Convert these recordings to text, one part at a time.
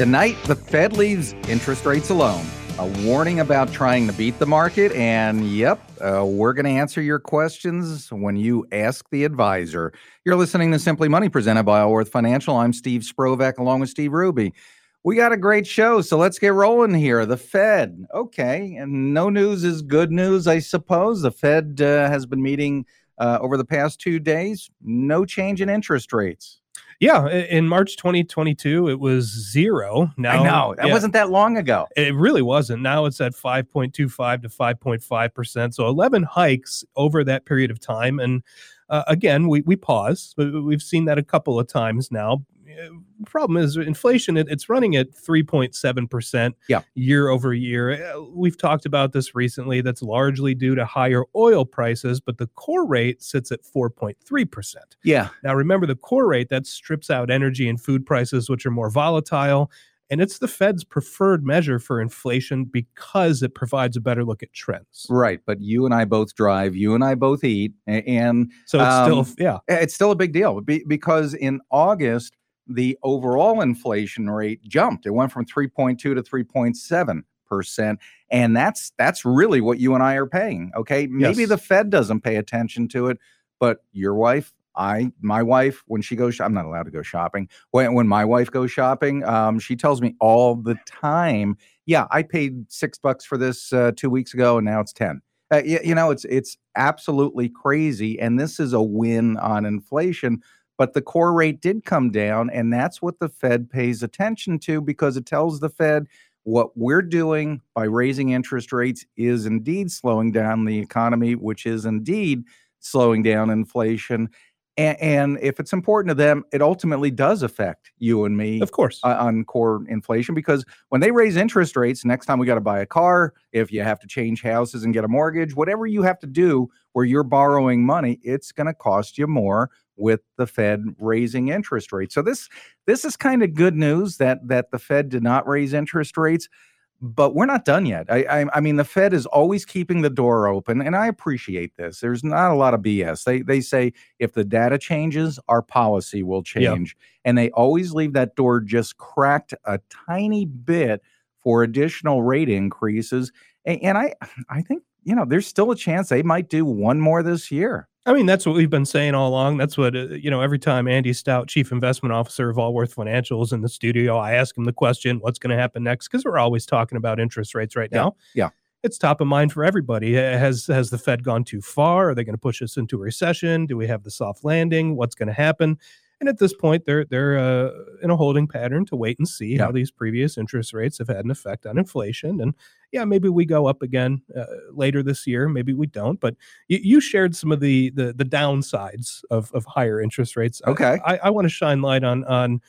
Tonight, the Fed leaves interest rates alone. A warning about trying to beat the market. And yep, uh, we're going to answer your questions when you ask the advisor. You're listening to Simply Money presented by Allworth Financial. I'm Steve Sprovach along with Steve Hruby. We got a great show, so let's get rolling here. The Fed. Okay. And no news is good news, I suppose. The Fed uh, has been meeting uh, over the past two days. No change in interest rates. Yeah, in March 2022, it was zero. Now, I know that yeah, wasn't that long ago. It really wasn't. Now it's at 5.25 to 5.5 percent. So 11 hikes over that period of time. And uh, again, we we pause. We've seen that a couple of times now problem is inflation it, it's running at 3.7% year over year uh, we've talked about this recently that's largely due to higher oil prices but the core rate sits at 4.3% yeah now remember the core rate that strips out energy and food prices which are more volatile and it's the Fed's preferred measure for inflation because it provides a better look at trends. Right. But you and I both drive, you and I both eat. And so it's um, still, yeah. It's still a big deal because in August, the overall inflation rate jumped. It went from 3.2 to 3.7 percent, and that's that's really what you and I are paying. Okay, maybe yes. the Fed doesn't pay attention to it, but your wife, I, my wife, when she goes, I'm not allowed to go shopping. When when my wife goes shopping, um, she tells me all the time, "Yeah, I paid six bucks for this uh, two weeks ago, and now it's ten. Uh, you, you know, it's it's absolutely crazy, and this is a win on inflation but the core rate did come down, and that's what the Fed pays attention to because it tells the Fed what we're doing by raising interest rates is indeed slowing down the economy, which is indeed slowing down inflation. And, and, if it's important to them, it ultimately does affect you and me, of course, uh, on core inflation. Because when they raise interest rates, next time we got to buy a car, if you have to change houses and get a mortgage, whatever you have to do where you're borrowing money, it's going to cost you more with the Fed raising interest rates. So this this is kind of good news that that the Fed did not raise interest rates, but we're not done yet. I, I, I mean the Fed is always keeping the door open, and I appreciate this. There's not a lot of BS. They they say if the data changes, our policy will change, and they always leave that door just cracked a tiny bit for additional rate increases. And, and I I think you know there's still a chance they might do one more this year. I mean, that's what we've been saying all along. That's what, uh, you know, every time Andy Stout, Chief Investment Officer of Allworth Financials in the studio, I ask him the question, what's going to happen next? Because we're always talking about interest rates right yeah. now. Yeah. It's top of mind for everybody. Has has the Fed gone too far? Are they going to push us into a recession? Do we have the soft landing? What's going to happen? And at this point, they're they're uh, in a holding pattern to wait and see yeah. how these previous interest rates have had an effect on inflation. And yeah, maybe we go up again uh, later this year. Maybe we don't. But you, you shared some of the, the the downsides of of higher interest rates. Okay, I, I want to shine light on on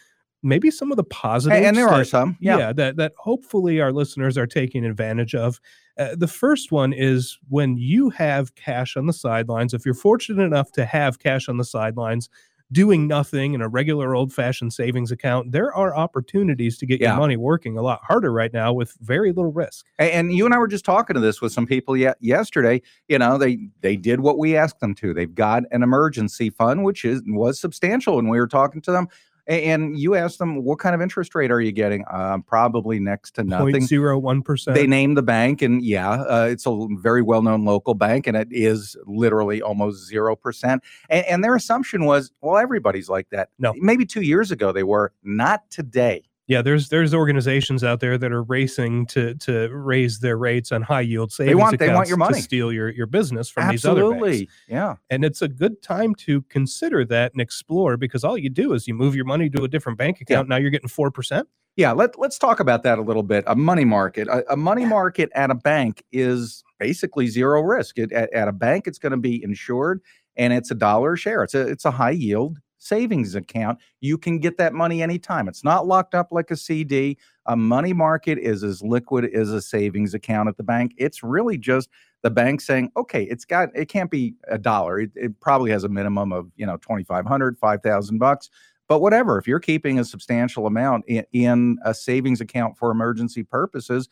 maybe some of the positives. And there that, are some, yeah. yeah, that that hopefully our listeners are taking advantage of. Uh, the first one is when you have cash on the sidelines. If you're fortunate enough to have cash on the sidelines, doing nothing in a regular old fashioned savings account, there are opportunities to get yeah. your money working a lot harder right now with very little risk. And you and I were just talking to this with some people yet yesterday. You know, they they did what we asked them to. They've got an emergency fund, which is was substantial, and we were talking to them. And you asked them, what kind of interest rate are you getting? Uh, probably next to nothing. 0.01%. They named the bank, and yeah, uh, it's a very well known local bank, and it is literally almost 0%. And, and their assumption was, well, everybody's like that. No. Maybe two years ago they were, not today yeah, there's there's organizations out there that are racing to to raise their rates on high yield savings they want, they want your money. to steal your your business from Absolutely. these other banks. Absolutely. Yeah, and it's a good time to consider that and explore because all you do is you move your money to a different bank account. Yeah. Now you're getting four percent. Yeah, let let's talk about that a little bit. A money market, a, a money market at a bank is basically zero risk. It, at, at a bank, it's going to be insured and it's a dollar a share. It's a it's a high yield savings account, you can get that money anytime. It's not locked up like a CD. A money market is as liquid as a savings account at the bank. It's really just the bank saying, okay, it's got, it can't be a dollar. It, it probably has a minimum of, you know, 2,500, 5,000 bucks. But whatever, if you're keeping a substantial amount in, in a savings account for emergency purposes,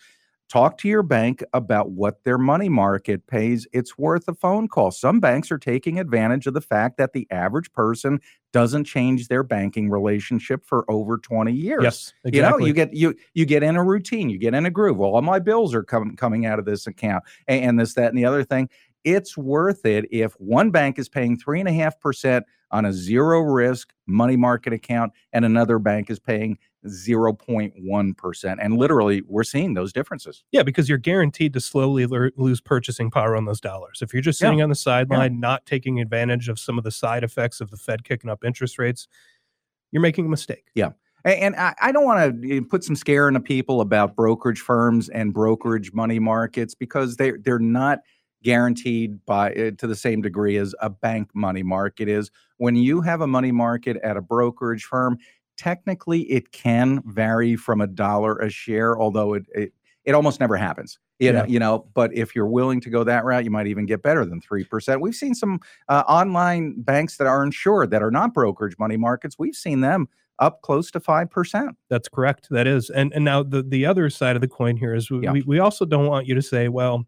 talk to your bank about what their money market pays. It's worth a phone call. Some banks are taking advantage of the fact that the average person doesn't change their banking relationship for over 20 years. Yes, exactly. You know, you get you you get in a routine, you get in a groove. Well, all my bills are coming coming out of this account, and, and this, that, and the other thing. It's worth it if one bank is paying three and a half percent on a zero risk money market account, and another bank is paying 0.1%. And literally, we're seeing those differences. Yeah, because you're guaranteed to slowly lo- lose purchasing power on those dollars. If you're just Yeah. sitting on the sideline, not taking advantage of some of the side effects of the Fed kicking up interest rates, you're making a mistake. Yeah. And I, don't want to put some scare into people about brokerage firms and brokerage money markets because they they're not guaranteed by uh, to the same degree as a bank money market is. When you have a money market at a brokerage firm, technically it can vary from a dollar a share, although it it, it almost never happens. You know, you know, but if you're willing to go that route, you might even get better than three percent. We've seen some uh, online banks that are insured that are not brokerage money markets. We've seen them up close to 5%. That's correct. That is. And and now the the other side of the coin here is we, Yeah. we, we also don't want you to say, well,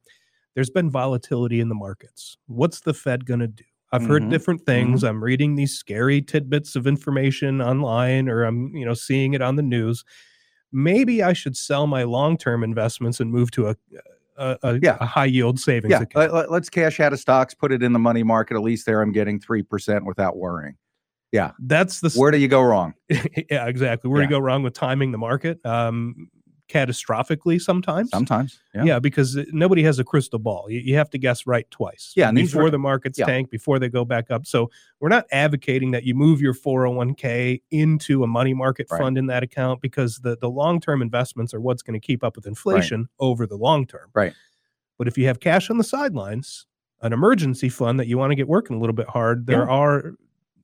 there's been volatility in the markets. What's the Fed going to do? I've heard Mhm. different things. I'm reading these scary tidbits of information online or I'm, you know, seeing it on the news. Maybe I should sell my long-term investments and move to a a, a, Yeah. a high yield savings Yeah, account. let, us cash out of stocks, put it in the money market. At least there I'm getting 3% without worrying. Yeah. That's the s- Where do you go wrong? yeah, exactly. Where Yeah. you go wrong with timing the market? Um, catastrophically sometimes. Sometimes. Yeah. Yeah, because nobody has a crystal ball. You, you have to guess right twice. Yeah, before the markets yeah. tank, before they go back up. So we're not advocating that you move your 401k into a money market Right. fund in that account because the the long term investments are what's going to keep up with inflation over the long term. Right. But if you have cash on the sidelines, an emergency fund that you want to get working a little bit hard, there Yeah. are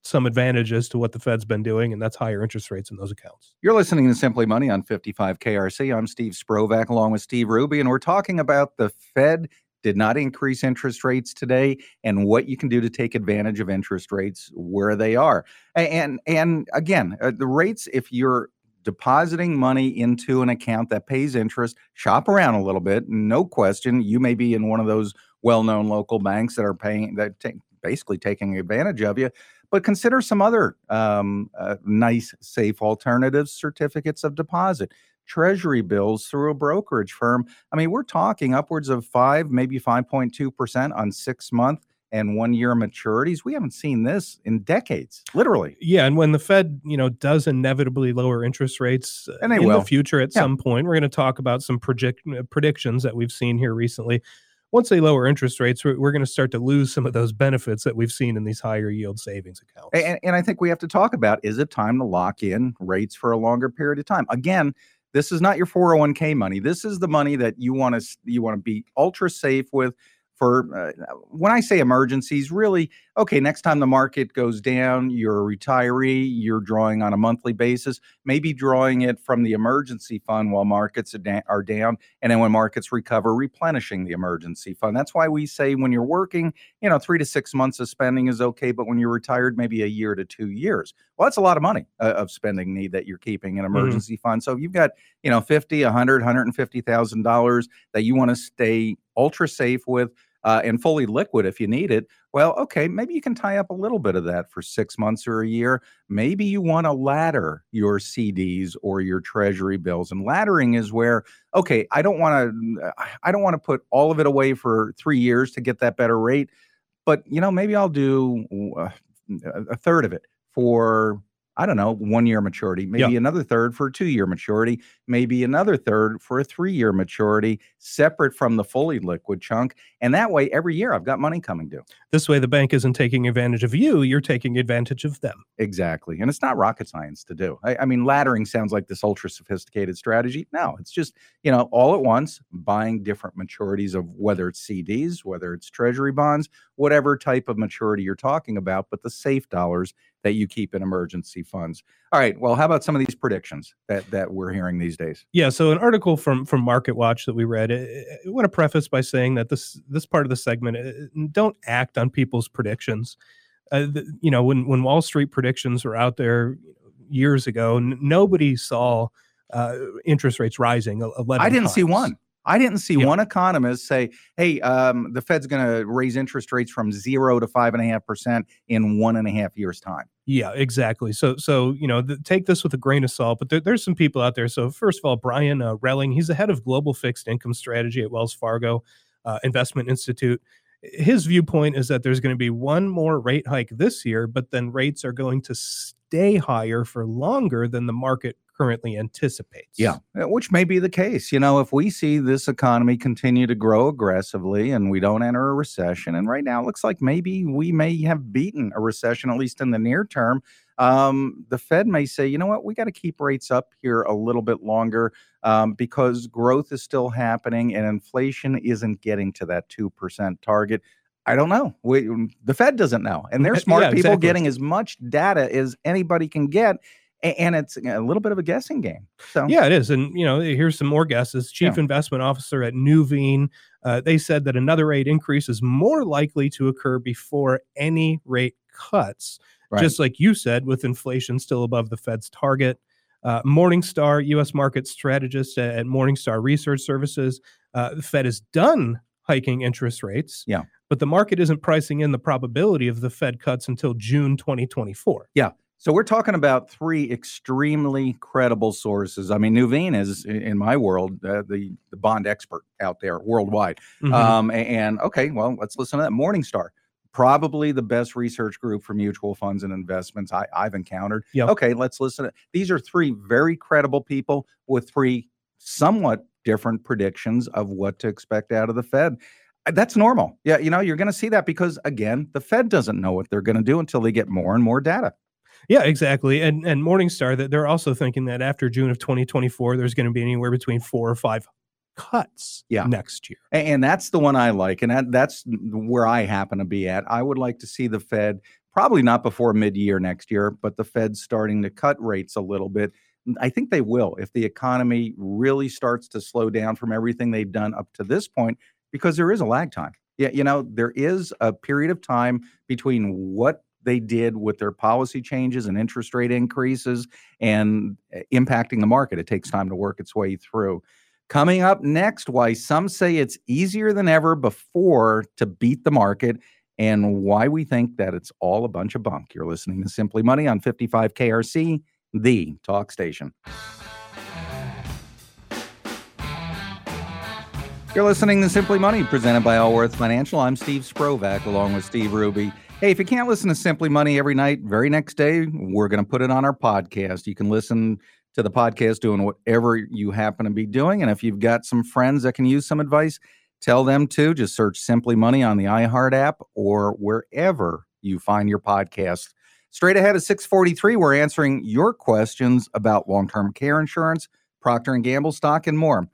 some advantages to what the Fed's been doing, and that's higher interest rates in those accounts. You're listening to Simply Money on 55 KRC. I'm Steve Sprovach along with Steve Hruby, and we're talking about the Fed did not increase interest rates today and what you can do to take advantage of interest rates where they are. And and again, uh, the rates if you're depositing money into an account that pays interest, shop around a little bit. No question, you may be in one of those well-known local banks that are paying that take, basically taking advantage of you but consider some other um, uh, nice, safe alternatives certificates of deposit, treasury bills through a brokerage firm. I mean, we're talking upwards of five, maybe 5.2% on six month and one year maturities. We haven't seen this in decades, literally. Yeah, and when the Fed, you know, does inevitably lower interest rates uh, And they in will. the future at Yeah. some point, we're going to talk about some project, predictions that we've seen here recently. Once they lower interest rates, we're, we're going to start to lose some of those benefits that we've seen in these higher yield savings accounts. And, and I think we have to talk about is it time to lock in rates for a longer period of time? Again, this is not your 401k money. This is the money that you want to you want to be ultra safe with for uh, when I say emergencies, really, okay, next time the market goes down, you're a retiree, you're drawing on a monthly basis, maybe drawing it from the emergency fund while markets are, da- are down. And then when markets recover, replenishing the emergency fund. That's why we say when you're working, you know, three to six months of spending is okay, but when you're retired, maybe a year to two years. Well, that's a lot of money uh, of spending need that you're keeping in emergency fund. So if you've got, you know, 50, 100, 150,000 dollars that you want to stay ultra safe with uh, and fully liquid if you need it. Well, okay, maybe you can tie up a little bit of that for six months or a year. Maybe you want to ladder your CDs or your treasury bills. And laddering is where, okay, I don't want to, I don't want to put all of it away for three years to get that better rate. But you know, maybe I'll do uh, a third of it for I don't know, one year maturity, maybe Yeah. another third for a two year maturity, maybe another third for a three year maturity, separate from the fully liquid chunk. And that way, every year I've got money coming due. this way, the bank isn't taking advantage of you; you're taking advantage of them. Exactly. And it's not rocket science to do. I, I mean, laddering sounds like this ultra sophisticated strategy. No, it's just, you know, all at once buying different maturities of whether it's CDs, whether it's treasury bonds, whatever type of maturity you're talking about, but the safe dollars that you keep in emergency funds. All right. Well, how about some of these predictions that that we're hearing these days? Yeah, so an article from from Market Watch that we read. I, I want to preface by saying that this this part of the segment uh, don't act on people's predictions. Uh, the, you know, when when Wall Street predictions were out there years ago, n- nobody saw uh, interest rates rising. Eleven. I didn't see one. I didn't see Yeah. one economist say, "Hey, um, the Fed's going to raise interest rates from zero to five and a half percent in one and a half years' time." Yeah, exactly. So, so you know, th- take this with a grain of salt. But there, there's some people out there. So, first of all, Brian uh, Rehling, he's the head of global fixed income strategy at Wells Fargo uh, Investment Institute. His viewpoint is that there's going to be one more rate hike this year, but then rates are going to stay higher for longer than the market currently anticipates. Yeah, which may be the case. You know, if we see this economy continue to grow aggressively and we don't enter a recession, and right now it looks like maybe we may have beaten a recession, at least in the near term, um, the Fed may say, you know what, we got to keep rates up here a little bit longer um, because growth is still happening and inflation isn't getting to that 2% target. I don't know. We, the Fed doesn't know. And they're Yeah, smart people exactly. getting as much data as anybody can get. And it's a little bit of a guessing game. So, Yeah, it is. And, you know, here's some more guesses. Chief Yeah. Investment Officer at Nuveen, uh, they said that another rate increase is more likely to occur before any rate cuts. Right. Just like you said, with inflation still above the Fed's target. Uh, Morningstar, U.S. market strategist at Morningstar Research Services, uh, the Fed is done hiking interest rates. Yeah. But the market isn't pricing in the probability of the Fed cuts until June 2024. So we're talking about three extremely credible sources. I mean, Nuveen is, in my world, uh, the the bond expert out there worldwide. Mhm. Um, and, okay, well, let's listen to that. Morningstar, probably the best research group for mutual funds and investments I, I've encountered. Yep. Okay, let's listen. To, these are three very credible people with three somewhat different predictions of what to expect out of the Fed. Uh, That's normal. Yeah, you know, you're going to see that because again, the Fed doesn't know what they're going to do until they get more and more data. Yeah, exactly. And and Morningstar that they're also thinking that after June of 2024, there's going to be anywhere between four or five cuts Yeah. next year. And that's the one I like. And that, that's where I happen to be at. I would like to see the Fed, probably not before mid year next year, but the Fed starting to cut rates a little bit. I think they will if the economy really starts to slow down from everything they've done up to this point, because there is a lag time. Yeah, you know, there is a period of time between what they did with their policy changes and interest rate increases and uh, impacting the market. It takes time to work its way through. Coming up next, why some say it's easier than ever before to beat the market and why we think that it's all a bunch of bunk. You're listening to Simply Money on 55 KRC, the talk station. You're listening to Simply Money, presented by Allworth Financial. I'm Steve Sprovach, along with Steve Hruby. Hey, if you can't listen to Simply Money every night, very next day, we're going to put it on our podcast. You can listen to the podcast doing whatever you happen to be doing. And if you've got some friends that can use some advice, tell them to. Just search Simply Money on the iHeart app or wherever you find your podcast. Straight ahead at 643, we're answering your questions about long-term care insurance, Procter & Gamble stock, and more.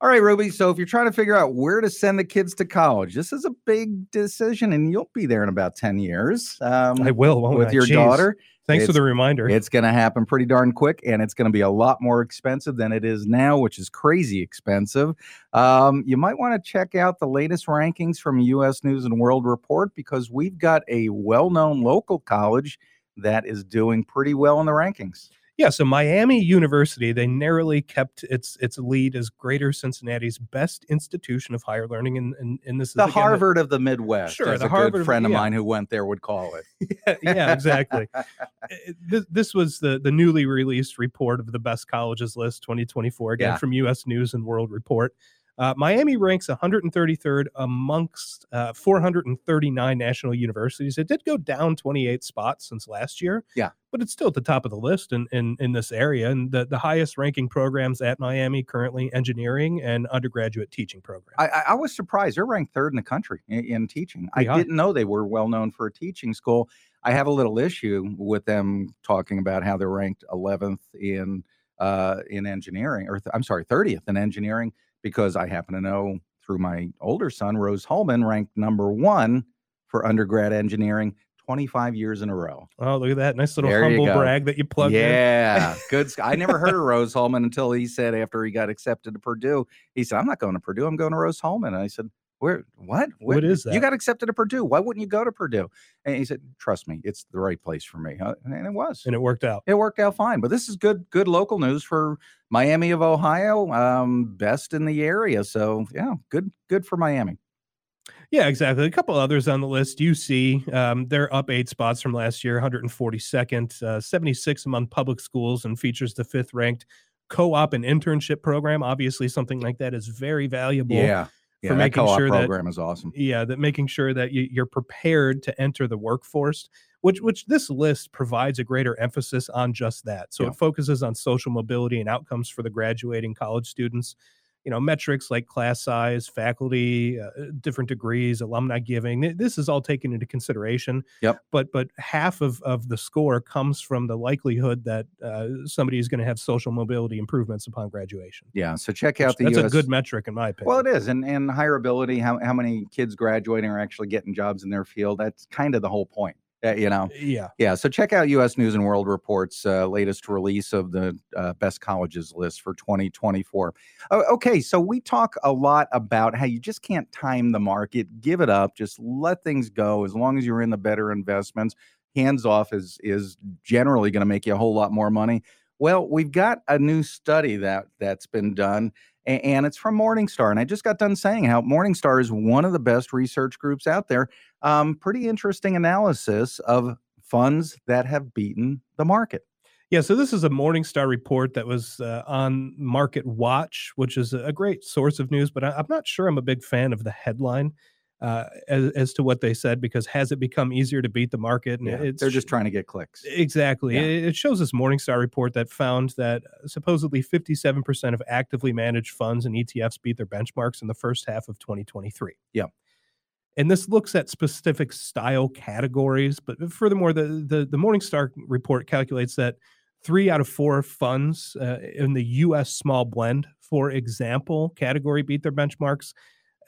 All right, Hruby. So if you're trying to figure out where to send the kids to college, this is a big decision, and you'll be there in about 10 years um, I will won't with I? your Jeez. daughter. Thanks for the reminder. It's going to happen pretty darn quick, and it's going to be a lot more expensive than it is now, which is crazy expensive. Um, you might want to check out the latest rankings from U.S. News and World Report because we've got a well-known local college that is doing pretty well in the rankings. Yeah, so Miami University, they narrowly kept its its lead as Greater Cincinnati's best institution of higher learning, and and, and this is The again, Harvard of the Midwest, Sure, as the a Harvard good of- friend of yeah. mine who went there would call it. yeah, exactly. Uh, this, this was the the newly released report of the best colleges list 2024 again Yeah. from U.S. News and World Report. Uh, Miami ranks 133rd amongst uh, 439 national universities. It did go down 28 spots since last year. Yeah. but it's still at the top of the list in in, in this area. And the, the highest ranking programs at Miami currently engineering and undergraduate teaching programs. I, I, was surprised. They're ranked third in the country in, in teaching. I high. didn't know they were well known for a teaching school. I have a little issue with them talking about how they're ranked 11th in uh, in engineering, or th- I'm sorry, 30th in engineering, because I happen to know through my older son, Rose-Hulman, ranked number one for undergrad engineering 25 years in a row. oh, look at that nice little There humble brag that you plugged in. yeah, good. I never heard of Rose Holman until he said after he got accepted to Purdue, he said, "I'm not going to Purdue. I'm going to Rose-Hulman." And I said, Where what? What is that? You got accepted to Purdue. Why wouldn't you go to Purdue? And he said, "Trust me, it's the right place for me." And it was. And it worked out. It worked out fine. But this is good, good local news for Miami of Ohio, um, best in the area. So yeah, good, good for Miami. Yeah, exactly. A couple others on the list. UC, um, they're up eight spots from last year, 142nd, uh, 76 among public schools, and features the fifth ranked co-op and internship program. Obviously, something like that is very valuable. Yeah, yeah. for that making sure that- program is awesome. yeah that making sure that you, you're prepared to enter the workforce which which this list provides a greater emphasis on just that so Yeah. it focuses on social mobility and outcomes for the graduating college students you know metrics like class size faculty uh, different degrees alumni giving this is all taken into consideration Yep. but but half of of the score comes from the likelihood that uh, somebody is going to have social mobility improvements upon graduation Yeah. So check Which- out the that's US a good metric in my opinion Well, it is, and and hireability. How how many kids graduating are actually getting jobs in their field? That's kind of the whole point. Uh, you know. yeah Yeah, so check out U.S. News and World Report's uh, latest release of the uh, best colleges list for 2024. Okay, so we talk a lot about how you just can't time the market. Give it up. Just let things go. As long as you're in the better investments, hands off is is generally going to make you a whole lot more money. Well, we've got a new study that that's been done, and it's from Morningstar. And I just got done saying how Morningstar is one of the best research groups out there. Um, pretty interesting analysis of funds that have beaten the market. Yeah, so this is a Morningstar report that was uh, on Market Watch, which is a great source of news, but I, I'm not sure I'm a big fan of the headline uh, as, as to what they said because has it become easier to beat the market? And it's They're just trying to get clicks. Exactly. Yeah. It it shows this Morningstar report that found that supposedly 57% of actively managed funds and ETFs beat their benchmarks in the first half of 2023. Yeah. And this looks at specific style categories, but furthermore, the the, the Morningstar report calculates that three out of four funds uh, in the U.S. small blend, for example, category beat their benchmarks.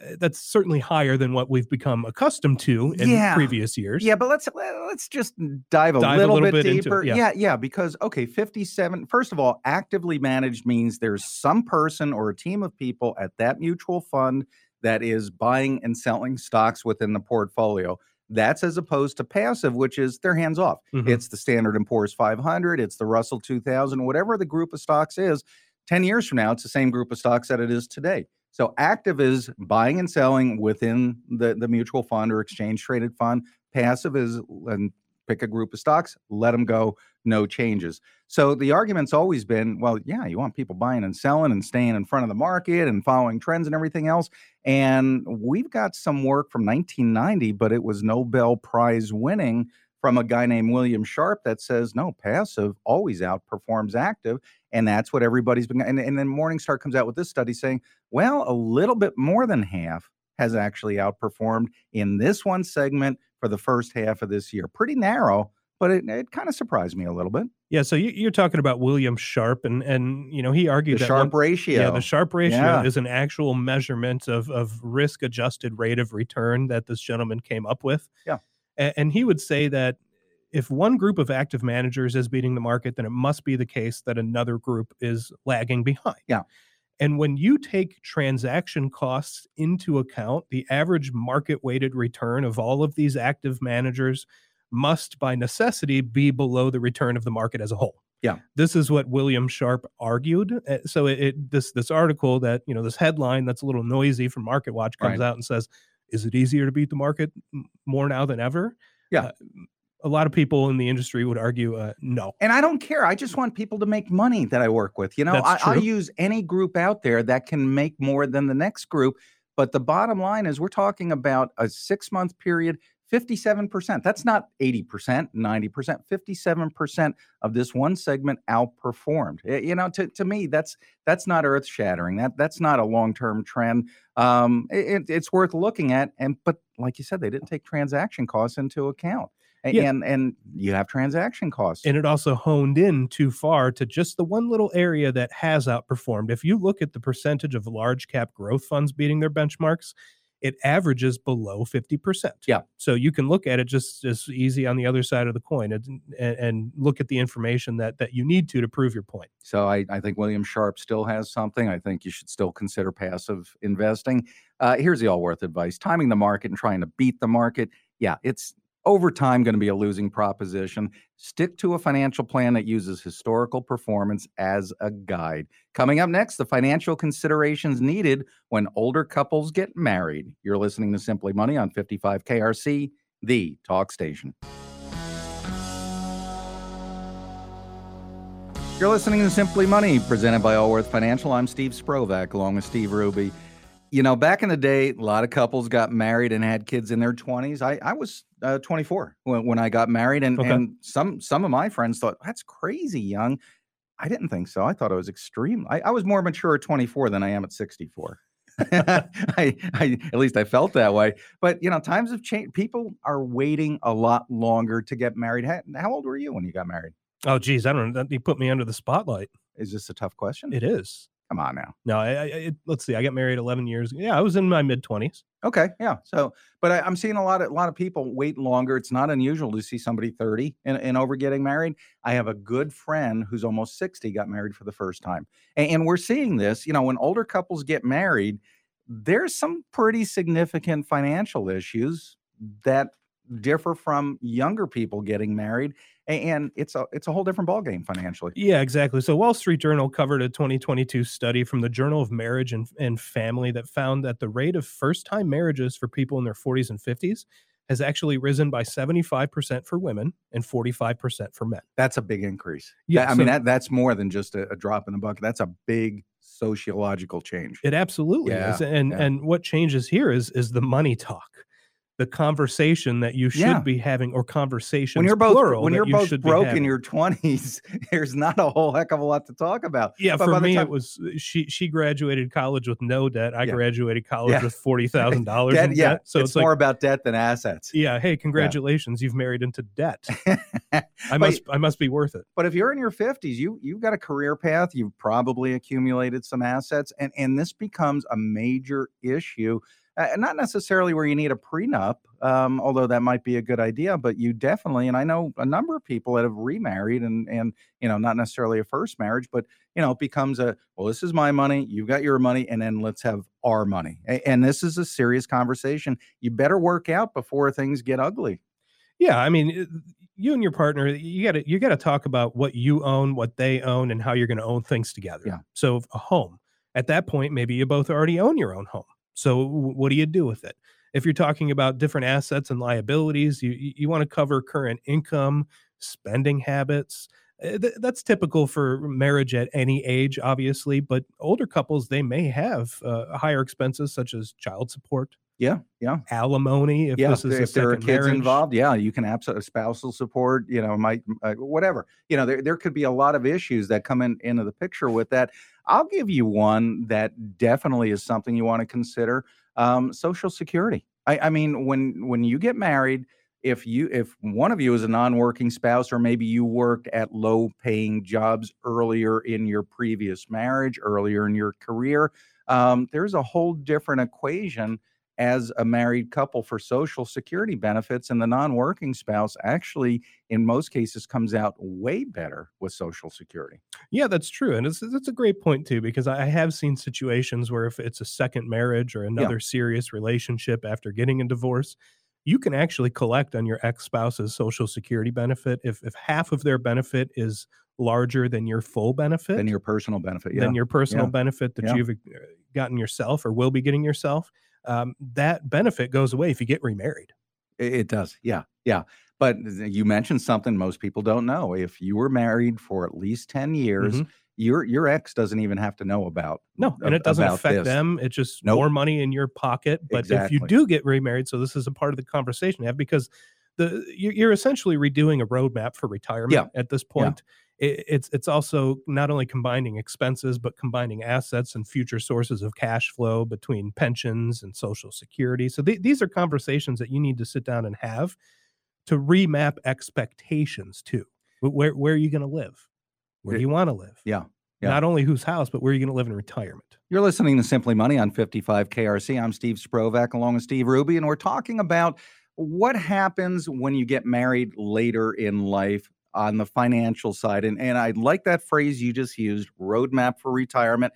Uh, That's certainly higher than what we've become accustomed to in Yeah. previous years. Yeah, but let's let- let's just dive a, Dive a little, little bit, bit deeper. yeah. yeah, yeah, because okay, 57 first of all, actively managed means there's some person or a team of people at that mutual fund that is buying and selling stocks within the portfolio. That's as opposed to passive, which is they're hands off. Mhm. It's the Standard and Poor's 500, it's the Russell 2000, whatever the group of stocks is. 10 years from now, it's the same group of stocks that it is today. So active is buying and selling within the, the mutual fund or exchange traded fund. Passive is and pick a group of stocks, let them go, no changes. So the argument's always been, well, yeah, you want people buying and selling and staying in front of the market and following trends and everything else. And we've got some work from 1990, but it was Nobel Prize winning from a guy named William Sharpe that says, no, passive always outperforms active. And that's what everybody's been. And, and then Morningstar comes out with this study saying, well, a little bit more than half has actually outperformed in this one segment for the first half of this year. Pretty narrow, but it, it kind of surprised me a little bit. Yeah, so you, you're talking about William Sharpe, and and you know he The argued that the Sharpe one- ratio. yeah, the Sharpe ratio Yeah. is an actual measurement of of risk adjusted rate of return that this gentleman came up with. Yeah. A- and he would say that if one group of active managers is beating the market, then it must be the case that another group is lagging behind. Yeah. And when you take transaction costs into account, the average market weighted return of all of these active managers must by necessity be below the return of the market as a whole. Yeah. This is what William Sharpe argued. Uh, So it, it this this article that, you know, this headline that's a little noisy from Market Watch comes Right. out and says, is it easier to beat the market more now than ever? Yeah. Uh, a lot of people in the industry would argue uh, no. And I don't care. I just want people to make money that I work with. You know, I, I'll use any group out there that can make more than the next group. But the bottom line is we're talking about a six month period, 57%. That's not 80%, 90%, 57% of this one segment outperformed. You know, to, to me, that's that's not earth shattering. That that's not a long term trend. Um, it, it's worth looking at. And but like you said, they didn't take transaction costs into account. A- Yeah. And and you have transaction costs. and it also honed in too far to just the one little area that has outperformed. If you look at the percentage of large cap growth funds beating their benchmarks, it averages below 50%. Yeah. So you can look at it just as easy on the other side of the coin and, and, and look at the information that that you need to to prove your point. So I, I think William Sharpe still has something. I think you should still consider passive investing. Uh, here's the Allworth advice timing the market and trying to beat the market. Yeah, it's over time going to be a losing proposition. Stick to a financial plan that uses historical performance as a guide. Coming up next, the financial considerations needed when older couples get married. You're listening to Simply Money on 55 KRC, the talk station. You're listening to Simply Money, presented by Allworth Financial. I'm Steve Sprovach, along with Steve Hruby. You know, back in the day, a lot of couples got married and had kids in their 20s. I, I was uh, 24 when, when I got married, and, Okay. and some some of my friends thought that's crazy young. I didn't think so. I thought it was extreme. I, I was more mature at 24 than I am at 64. I, I at least I felt that way. But you know, times have changed. People are waiting a lot longer to get married. How, how old were you when you got married? Oh, geez, I don't know. You put me under the spotlight. Is this a tough question? It is. Come on now. No, I, I, it, let's see. I got married 11 years. Yeah, I was in my mid 20s. Okay, yeah. So, but I, I'm seeing a lot of a lot of people wait longer. It's not unusual to see somebody 30 and, and over getting married. I have a good friend who's almost 60 got married for the first time, and, and we're seeing this. You know, when older couples get married, there's some pretty significant financial issues that differ from younger people getting married, and it's a it's a whole different ballgame financially. Yeah, exactly. So, Wall Street Journal covered a 2022 study from the Journal of Marriage and, and Family that found that the rate of first time marriages for people in their 40s and 50s has actually risen by 75% for women and 45% for men. That's a big increase. Yeah, That- I mean that that's more than just a, a drop in the bucket. That's a big sociological change. It absolutely Yeah, is. And yeah. and what changes here is is the money talk. The conversation that you should Yeah. be having or conversations when you're both plural when you're you both broke in your 20s there's not a whole heck of a lot to talk about Yeah, But for me time- it was uh, she she graduated college with no debt. I Yeah. graduated college Yeah. with forty thousand dollars Debt- in yeah debt. So it's, it's, like more about debt than assets Yeah, hey, congratulations, you've married into debt. I must I must be worth it. but if you're in your 50s you you've got a career path you've probably accumulated some assets and and this becomes a major issue uh, not necessarily where you need a prenup um, although that might be a good idea but you definitely and i know a number of people that have remarried and and you know not necessarily a first marriage but you know it becomes a well this is my money you've got your money and then let's have our money A- and this is a serious conversation you better work out before things get ugly Yeah, I mean, it- you and your partner, you got to you got to talk about what you own, what they own, and how you're going to own things together. Yeah. So a home. At that point, maybe you both already own your own home. So what do you do with it? If you're talking about different assets and liabilities, you you, want to cover current income, spending habits. Uh, That's typical for marriage at any age, obviously. But older couples, they may have uh, higher expenses such as child support, yeah yeah alimony. If yeah, this if, is a if there are kids marriage. involved, yeah, you can absolutely spousal support. You know, might uh, whatever. You know, there there could be a lot of issues that come in into the picture with that. I'll give you one that definitely is something you want to consider: um, Social Security. I, I mean, when when you get married, if you if one of you is a non-working spouse, or maybe you worked at low-paying jobs earlier in your previous marriage, earlier in your career, um, there's a whole different equation as a married couple for social security benefits and the non-working spouse actually in most cases comes out way better with social security Yeah, that's true, and it's that's a great point too because I have seen situations where if it's a second marriage or another serious relationship after getting a divorce, you can actually collect on your ex spouse's social security benefit if if half of their benefit is larger than your full benefit, than your personal benefit yeah than your personal yeah, benefit that yeah. you've uh, gotten yourself or will be getting yourself. Um, that benefit goes away if you get remarried. it, does yeah yeah but you mentioned something most people don't know if you were married for at least 10 years Mhm. your your ex doesn't even have to know about No, and it doesn't affect this. them. It's just Nope. more money in your pocket. But if you do get remarried, so this is a part of the conversation to have because the you- you're essentially redoing a roadmap for retirement at this point. It, it's it's also not only combining expenses but combining assets and future sources of cash flow between pensions and social security. So the- these are conversations that you need to sit down and have to remap expectations to. Where where are you going to live? Where do you want to live? Yeah. Yeah. Not only whose house, but where are you going to live in retirement? You're listening to Simply Money on 55 KRC. I'm Steve Sprovach along with Steve Hruby, and we're talking about what happens when you get married later in life on the financial side. And, and I like that phrase you just used roadmap for retirement.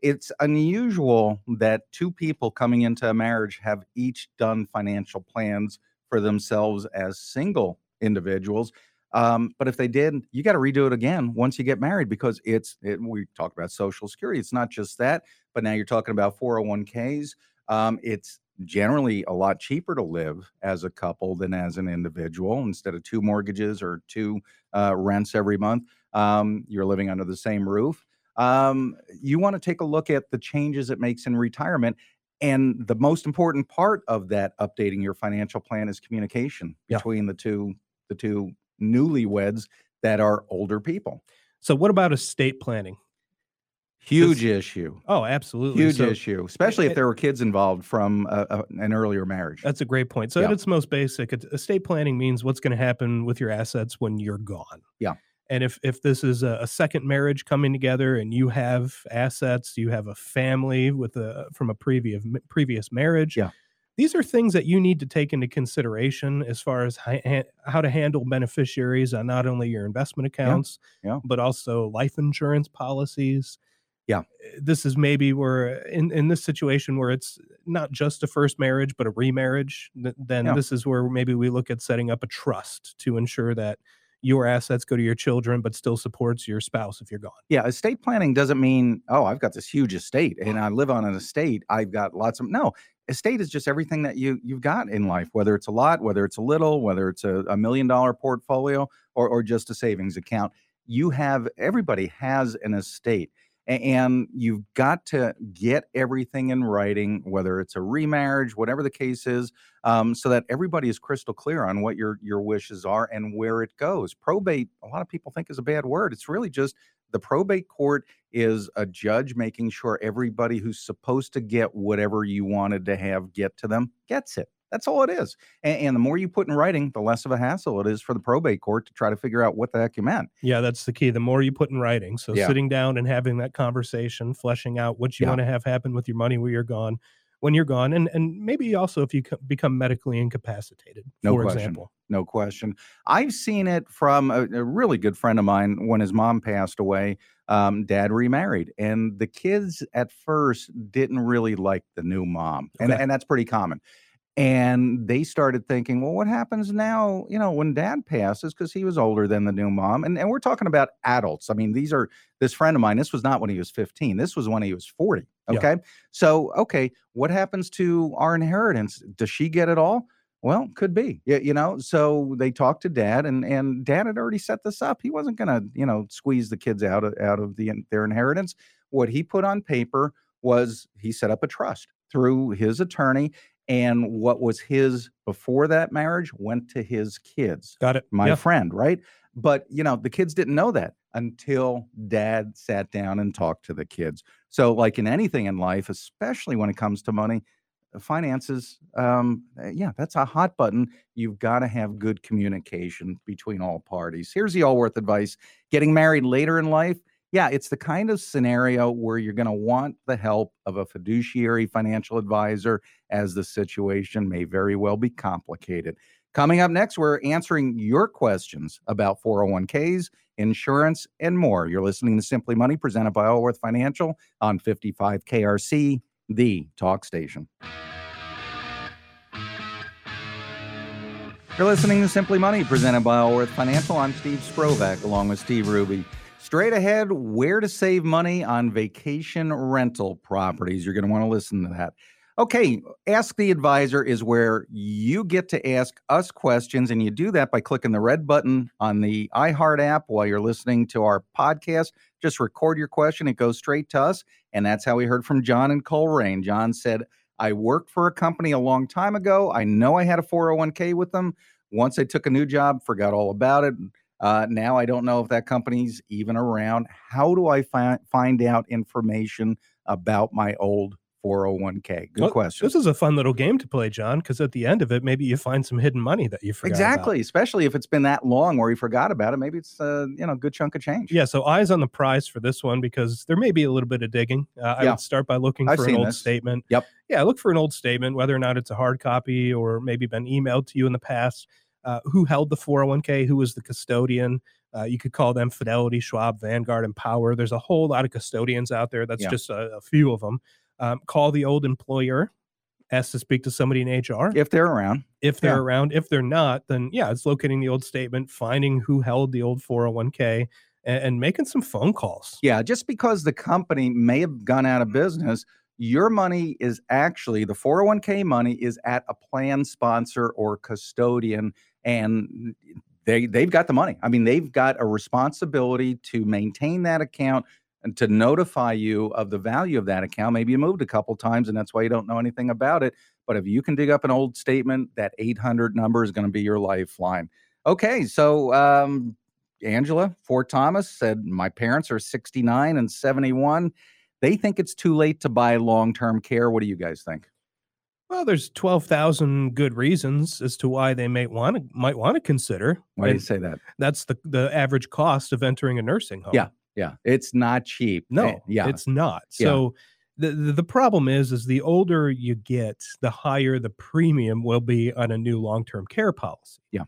It's unusual that two people coming into a marriage have each done financial plans for themselves as single individuals. Um, but if they did, you got to redo it again once you get married because it's it, we talk about Social Security. It's not just that, but now you're talking about 401ks. Um, it's generally a lot cheaper to live as a couple than as an individual. Instead of two mortgages or two uh, rents every month, um, you're living under the same roof. Um, you want to take a look at the changes it makes in retirement. And the most important part of that updating your financial plan is communication Yeah. between the two the two newlyweds that are older people. So, what about estate planning? Huge issue. Oh, absolutely. Huge So issue, especially if there were kids involved from a, a, an earlier marriage. That's a great point. So, Yeah. at its most basic, estate planning means what's going to happen with your assets when you're gone. Yeah. And if if this is a, a second marriage coming together and you have assets, you have a family with a from a previous previous marriage. Yeah. These are things that you need to take into consideration as far as ha- how to handle beneficiaries on not only your investment accounts, yeah. but also life insurance policies. Yeah. Eh, this is maybe where in, in this situation where it's not just a first marriage, but a remarriage, th- then Yeah. this is where maybe we look at setting up a trust to ensure that your assets go to your children, but still supports your spouse if you're gone. Yeah, estate planning doesn't mean, oh, I've got this huge estate and I live on an estate. I've got lots of no. Estate is just everything that you you've got in life, whether it's a lot, whether it's a little, whether it's a, a million dollar portfolio or or just a savings account. You have everybody has an estate. And you've got to get everything in writing, whether it's a remarriage, whatever the case is, um, so that everybody is crystal clear on what your your wishes are and where it goes. Probate, a lot of people think is a bad word. It's really just the probate court is a judge making sure everybody who's supposed to get whatever you wanted to have get to them gets it. That's all it is. And, and the more you put in writing, the less of a hassle it is for the probate court to try to figure out what the heck you meant. Yeah, that's the key. The more you put in writing. So Yeah. sitting down and having that conversation, fleshing out what you Yeah. want to have happen with your money when you're gone, when you're gone, and and maybe also if you become medically incapacitated, No for question. example. no question. I've seen it from a, a really good friend of mine when his mom passed away. Um, dad remarried, and the kids at first didn't really like the new mom, and and that's pretty common. And they started thinking, well, what happens now? You know, when dad passes, because he was older than the new mom, and and we're talking about adults. I mean, these are this friend of mine. This was not when he was fifteen. This was when he was forty. Yeah. Okay, so okay, what happens to our inheritance? Does she get it all? Well, could be. Yeah, you know. So they talked to dad, and and dad had already set this up. He wasn't going to, you know, squeeze the kids out of out of the their inheritance. What he put on paper was he set up a trust through his attorney, and what was his before that marriage went to his kids. Got it. My Yeah. friend, right? But you know, the kids didn't know that until dad sat down and talked to the kids. So, like in anything in life, especially when it comes to money, finances um uh, yeah that's a hot button you've got to have good communication between all parties here's the Allworth advice getting married later in life yeah it's the kind of scenario where you're going to want the help of a fiduciary financial advisor as the situation may very well be complicated coming up next we're answering your questions about 401ks insurance and more you're listening to simply money presented by allworth financial on 55 krc the talk station. You're listening to Simply Money, presented by Allworth Financial. I'm Steve Sprovach, along with Steve Hruby. Straight ahead, where to save money on vacation rental properties. You're going to want to listen to that. Okay, Ask the Advisor is where you get to ask us questions, and you do that by clicking the red button on the iHeart app while you're listening to our podcast. Just record your question, it goes straight to us. And that's how we heard from John and Colerain. John said, I worked for a company a long time ago. I know I had a 401k with them. Once I took a new job, forgot all about it. Uh, now I don't know if that company's even around. How do I fi- find out information about my old 401k? Good Well, question. This is a fun little game to play, John, because at the end of it, maybe you find some hidden money that you forgot. about. Exactly, especially if it's been that long where you forgot about it. Maybe it's uh, you know a good chunk of change. Yeah, so eyes on the prize for this one because there may be a little bit of digging. Uh, I Yeah. would start by looking I've for an old this. statement. Yep. Yeah, look for an old statement, whether or not it's a hard copy or maybe been emailed to you in the past. Uh, who held the 401k? Who was the custodian? Uh, you could call them Fidelity, Schwab, Vanguard, and Power. There's a whole lot of custodians out there. That's Yeah. just a, a few of them. Um, call the old employer. Ask to speak to somebody in HR If they're around, if they're Yeah. around. If they're not, then yeah, it's locating the old statement, finding who held the old 401k, and, and making some phone calls. yeah, just because the company may have gone out of business, your money is actually the 401k money is at a plan sponsor or custodian, and they they've got the money. I mean, they've got a responsibility to maintain that account and to notify you of the value of that account. Maybe you moved a couple times, and that's why you don't know anything about it. But if you can dig up an old statement, that 800 number is going to be your lifeline. Okay, so um, Angela Fort Thomas said, My parents are 69 and 71. They think it's too late to buy long term care. What do you guys think? Well, there's twelve thousand good reasons as to why they may want to might want to consider. Why do you say that? That's the the average cost of entering a nursing home. Yeah. Yeah, it's not cheap. No, Eh, yeah, it's not. So the, the the problem is is the older you get, the higher the premium will be on a new long-term care policy. Yeah.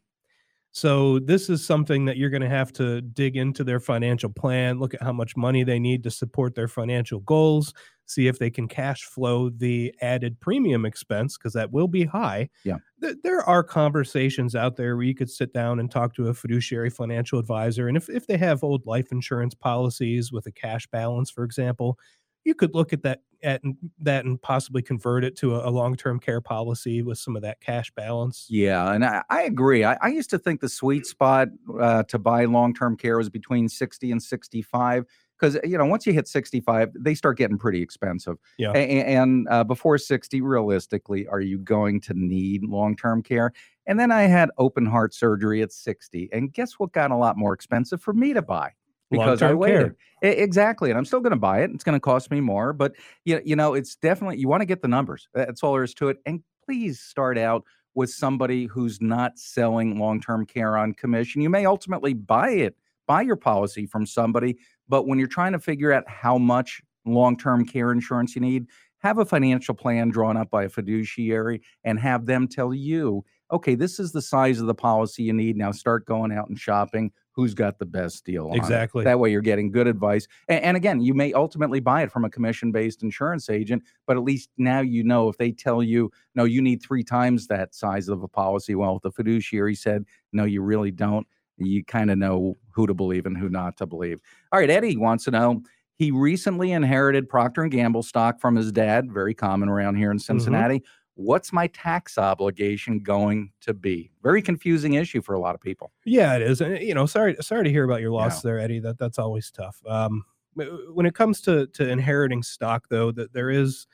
So this is something that you're going to have to dig into their financial plan, look at how much money they need to support their financial goals, see if they can cash flow the added premium expense because that will be high. Yeah. There are conversations out there where you could sit down and talk to a fiduciary financial advisor. And if, if they have old life insurance policies with a cash balance, for example, you could look at that at that and possibly convert it to a, a long-term care policy with some of that cash balance. Yeah, and I, I agree. I, I used to think the sweet spot uh, to buy long term care was between 60 and 65 because, you know, once you hit 65, they start getting pretty expensive. Yeah. A- a- and uh, before 60, realistically, are you going to need long term care? And then I had open heart surgery at 60. And guess what got a lot more expensive for me to buy? Because I Long-term care. waited. E- Exactly. And I'm still going to buy it. It's going to cost me more. But, you, you know, it's definitely, you want to get the numbers. That's all there is to it. And please start out with somebody who's not selling long-term care on commission. You may ultimately buy it, buy your policy from somebody, but when you're trying to figure out how much long-term care insurance you need, have a financial plan drawn up by a fiduciary and have them tell you, okay, this is the size of the policy you need. Now start going out and shopping. Who's got the best deal it? Exactly. That way you're getting good advice. And, and again, you may ultimately buy it from a commission-based insurance agent, but at least now you know if they tell you, no, you need three times that size of a policy. Well, if the fiduciary said, no, you really don't, you kind of know who to believe and who not to believe. All right, Eddie wants to know. He recently inherited Procter and Gamble stock from his dad, very common around here in mm-hmm. Cincinnati. What's my tax obligation going to be? Very confusing issue for a lot of people. Yeah, it is. And you know, sorry, sorry to hear about your loss there, Eddie. That that's always tough. Um, when it comes to to inheriting stock, though, that there is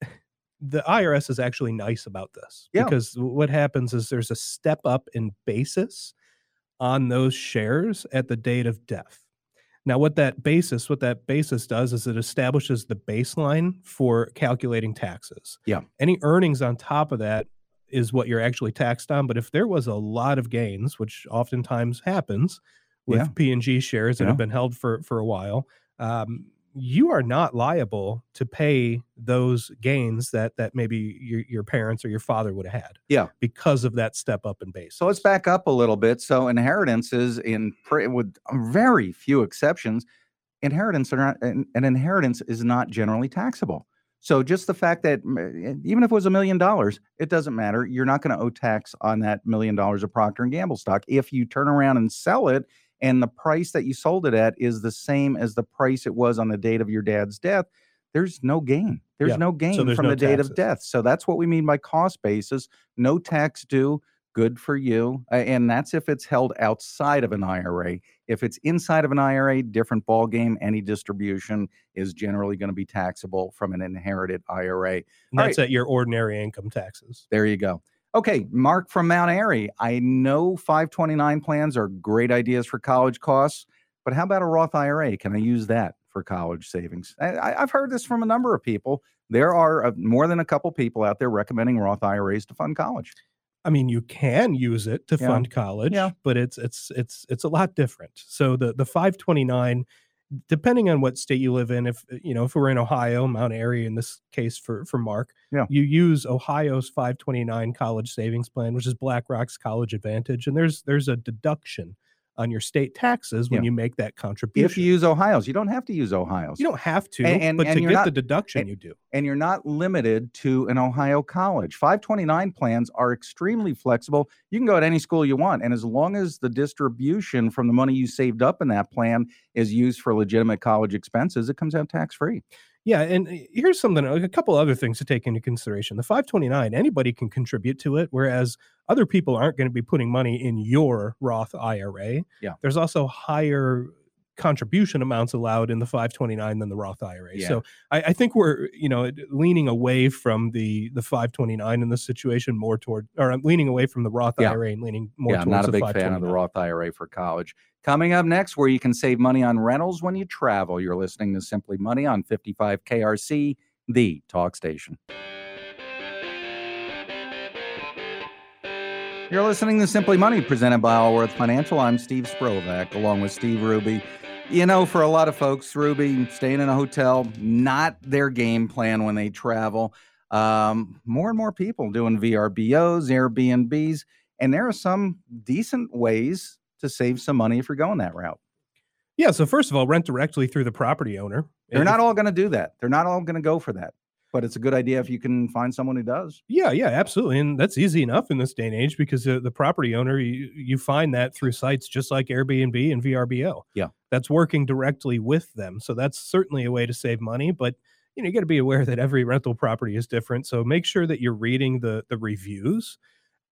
the IRS is actually nice about this Yeah. because what happens is there's a step up in basis on those shares at the date of death. Now, what that basis, what that basis does is it establishes the baseline for calculating taxes. Yeah. Any earnings on top of that is what you're actually taxed on. But if there was a lot of gains, which oftentimes happens with Yeah. P and G shares that Yeah. have been held for for a while, um, you are not liable to pay those gains that that maybe your, your parents or your father would have had. Yeah. because of that step up in base. So let's back up a little bit. So inheritances, in with very few exceptions, inheritance are not, an, an inheritance is not generally taxable. So just the fact that mm, even if it was a million dollars, it doesn't matter. You're not going to owe tax on that million dollars of Procter and Gamble stock. If you turn around and sell it, and the price that you sold it at is the same as the price it was on the date of your dad's death, there's no gain. There's Yeah. no gain there's from no the date of death. So that's what we mean by cost basis. No tax due good for you. And that's if it's held outside of an IRA. If it's inside of an IRA, different ballgame. Any distribution is generally going to be taxable from an inherited IRA. And that's at your ordinary income taxes. There you go. Okay, Mark from Mount Airy. I know 529 plans are great ideas for college costs, but how about a Roth IRA? Can I use that for college savings. I, I've heard this from a number of people. There are uh, more than a couple people out there recommending Roth IRAs to fund college. I mean, you can use it to Yeah. fund college, Yeah. but it's it's it's it's a lot different. So the the 529 depending on what state you live in if uh, you know if we're in Ohio, Mount Airy in this case for for Mark, Yeah. you use Ohio's 529 college savings plan, which is BlackRock's College Advantage and there's there's a deduction on your state taxes when Yeah. you make that contribution. If you use Ohio's, you don't have to use Ohio's. You don't have to, And- and- but and to get not- the deduction and- you do. and you're not limited to an Ohio college. 529 plans are extremely flexible. You can go at any school you want. And as long as the distribution from the money you saved up in that plan is used for legitimate college expenses, it comes out tax free. Yeah, and uh, here's something a couple other things to take into consideration. The 529, anybody can contribute to it, whereas other people aren't going to be putting money in your Roth IRA. Yeah. There's also higher contribution amounts allowed in the 529 than the Roth IRA. Yeah. So I, I think we're, you know, leaning away from the the 529 in this situation more toward or I'm leaning away from the Roth Yeah. IRA and leaning more yeah, I'm towards not a big fan of the Roth IRA for college. Coming up next, where you can save money on rentals when you travel. You're listening to Simply Money on 55 KRC, the talk station. You're listening to Simply Money, presented by Allworth Financial. I'm Steve Sprovach, along with Steve Hruby. You know, for a lot of folks, Hruby, staying in a hotel, not their game plan when they travel. Um, more and more people doing VRBOs, Airbnbs, and there are some decent ways to save some money if you're going that route. Yeah, so first of all, rent directly through the property owner. They're If- not all going to do that. They're not all going to go for that. But it's a good idea if you can find someone who does. Yeah, yeah, absolutely, and that's easy enough in this day and age because the, the property owner you, you find that through sites just like Airbnb and VRBO. Yeah. that's working directly with them, so that's certainly a way to save money. But you know, you got to be aware that every rental property is different, so make sure that you're reading the the reviews.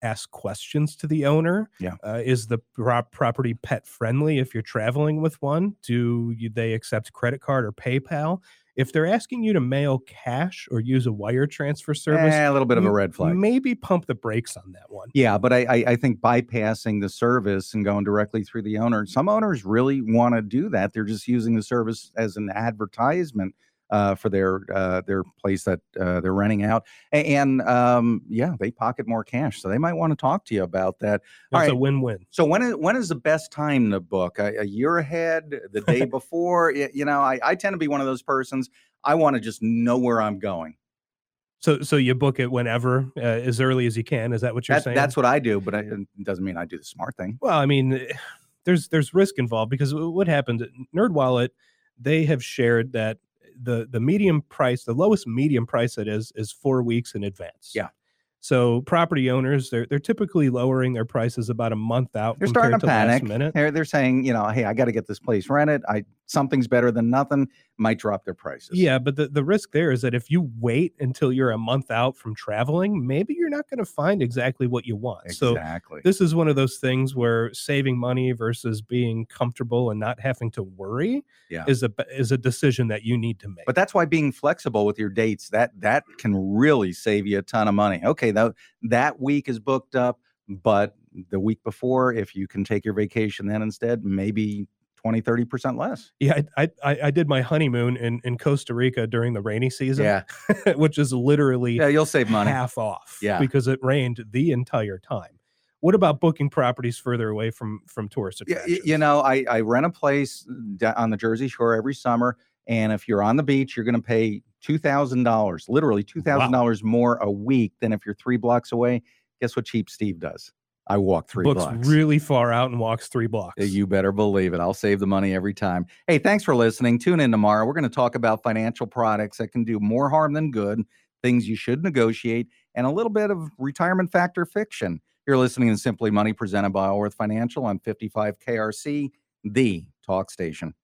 Ask questions to the owner. Yeah. Uh, is the pro- property pet friendly if you're traveling with one? Do you, they accept credit card or PayPal? If they're asking you to mail cash or use a wire transfer service, Eh, a little bit of a red flag. Maybe pump the brakes on that one. Yeah, but I, I I think bypassing the service and going directly through the owner. Some owners really want to do that. They're just using the service as an advertisement uh, for their uh, their place that uh, they're renting out, A- and um, yeah, they pocket more cash. So they might want to talk to you about that. It's a right. win-win. So when is when is the best time to book? A, a year ahead, the day before? You know, I, I tend to be one of those persons. I want to just know where I'm going. So so you book it whenever, uh, as early as you can. Is that what you're That, saying? that's what I do, but I, it doesn't mean I do the smart thing. well, I mean, eh, there's there's risk involved because wh- what happened? NerdWallet, they have shared that the the medium price, the lowest medium price it is, is four weeks in advance. Yeah. So property owners, they're they're typically lowering their prices about a month out. They're starting to compared panic. They're, they're saying, you know, hey, I got to get this place rented. I something's better than nothing. Might drop their prices. Yeah, but the, the risk there is that if you wait until you're a month out from traveling, maybe you're not going to find exactly what you want. So exactly. this is one of those things where saving money versus being comfortable and not having to worry Yeah. is a is a decision that you need to make. but that's why being flexible with your dates that that can really save you a ton of money. Okay, that that week is booked up, but the week before, if you can take your vacation then instead, maybe 20, 30% less. yeah, I, I I did my honeymoon in in Costa Rica during the rainy season, Yeah. which is literally Yeah, you'll save money. half off, Yeah. because it rained the entire time. What about booking properties further away from from tourist attractions? y- you know, I, I rent a place uh, on the Jersey Shore every summer, and if you're on the beach, you're going to pay two thousand dollars, literally two thousand dollars more a week than if you're three blocks away. Guess what Cheap Steve does? I walk three books blocks. really far out and walks three blocks. You better believe it. I'll save the money every time. Hey, thanks for listening. Tune in tomorrow. We're going to talk about financial products that can do more harm than good, things you should negotiate, and a little bit of retirement factor fiction. You're listening to Simply Money presented by Allworth Financial on 55 KRC, the talk station.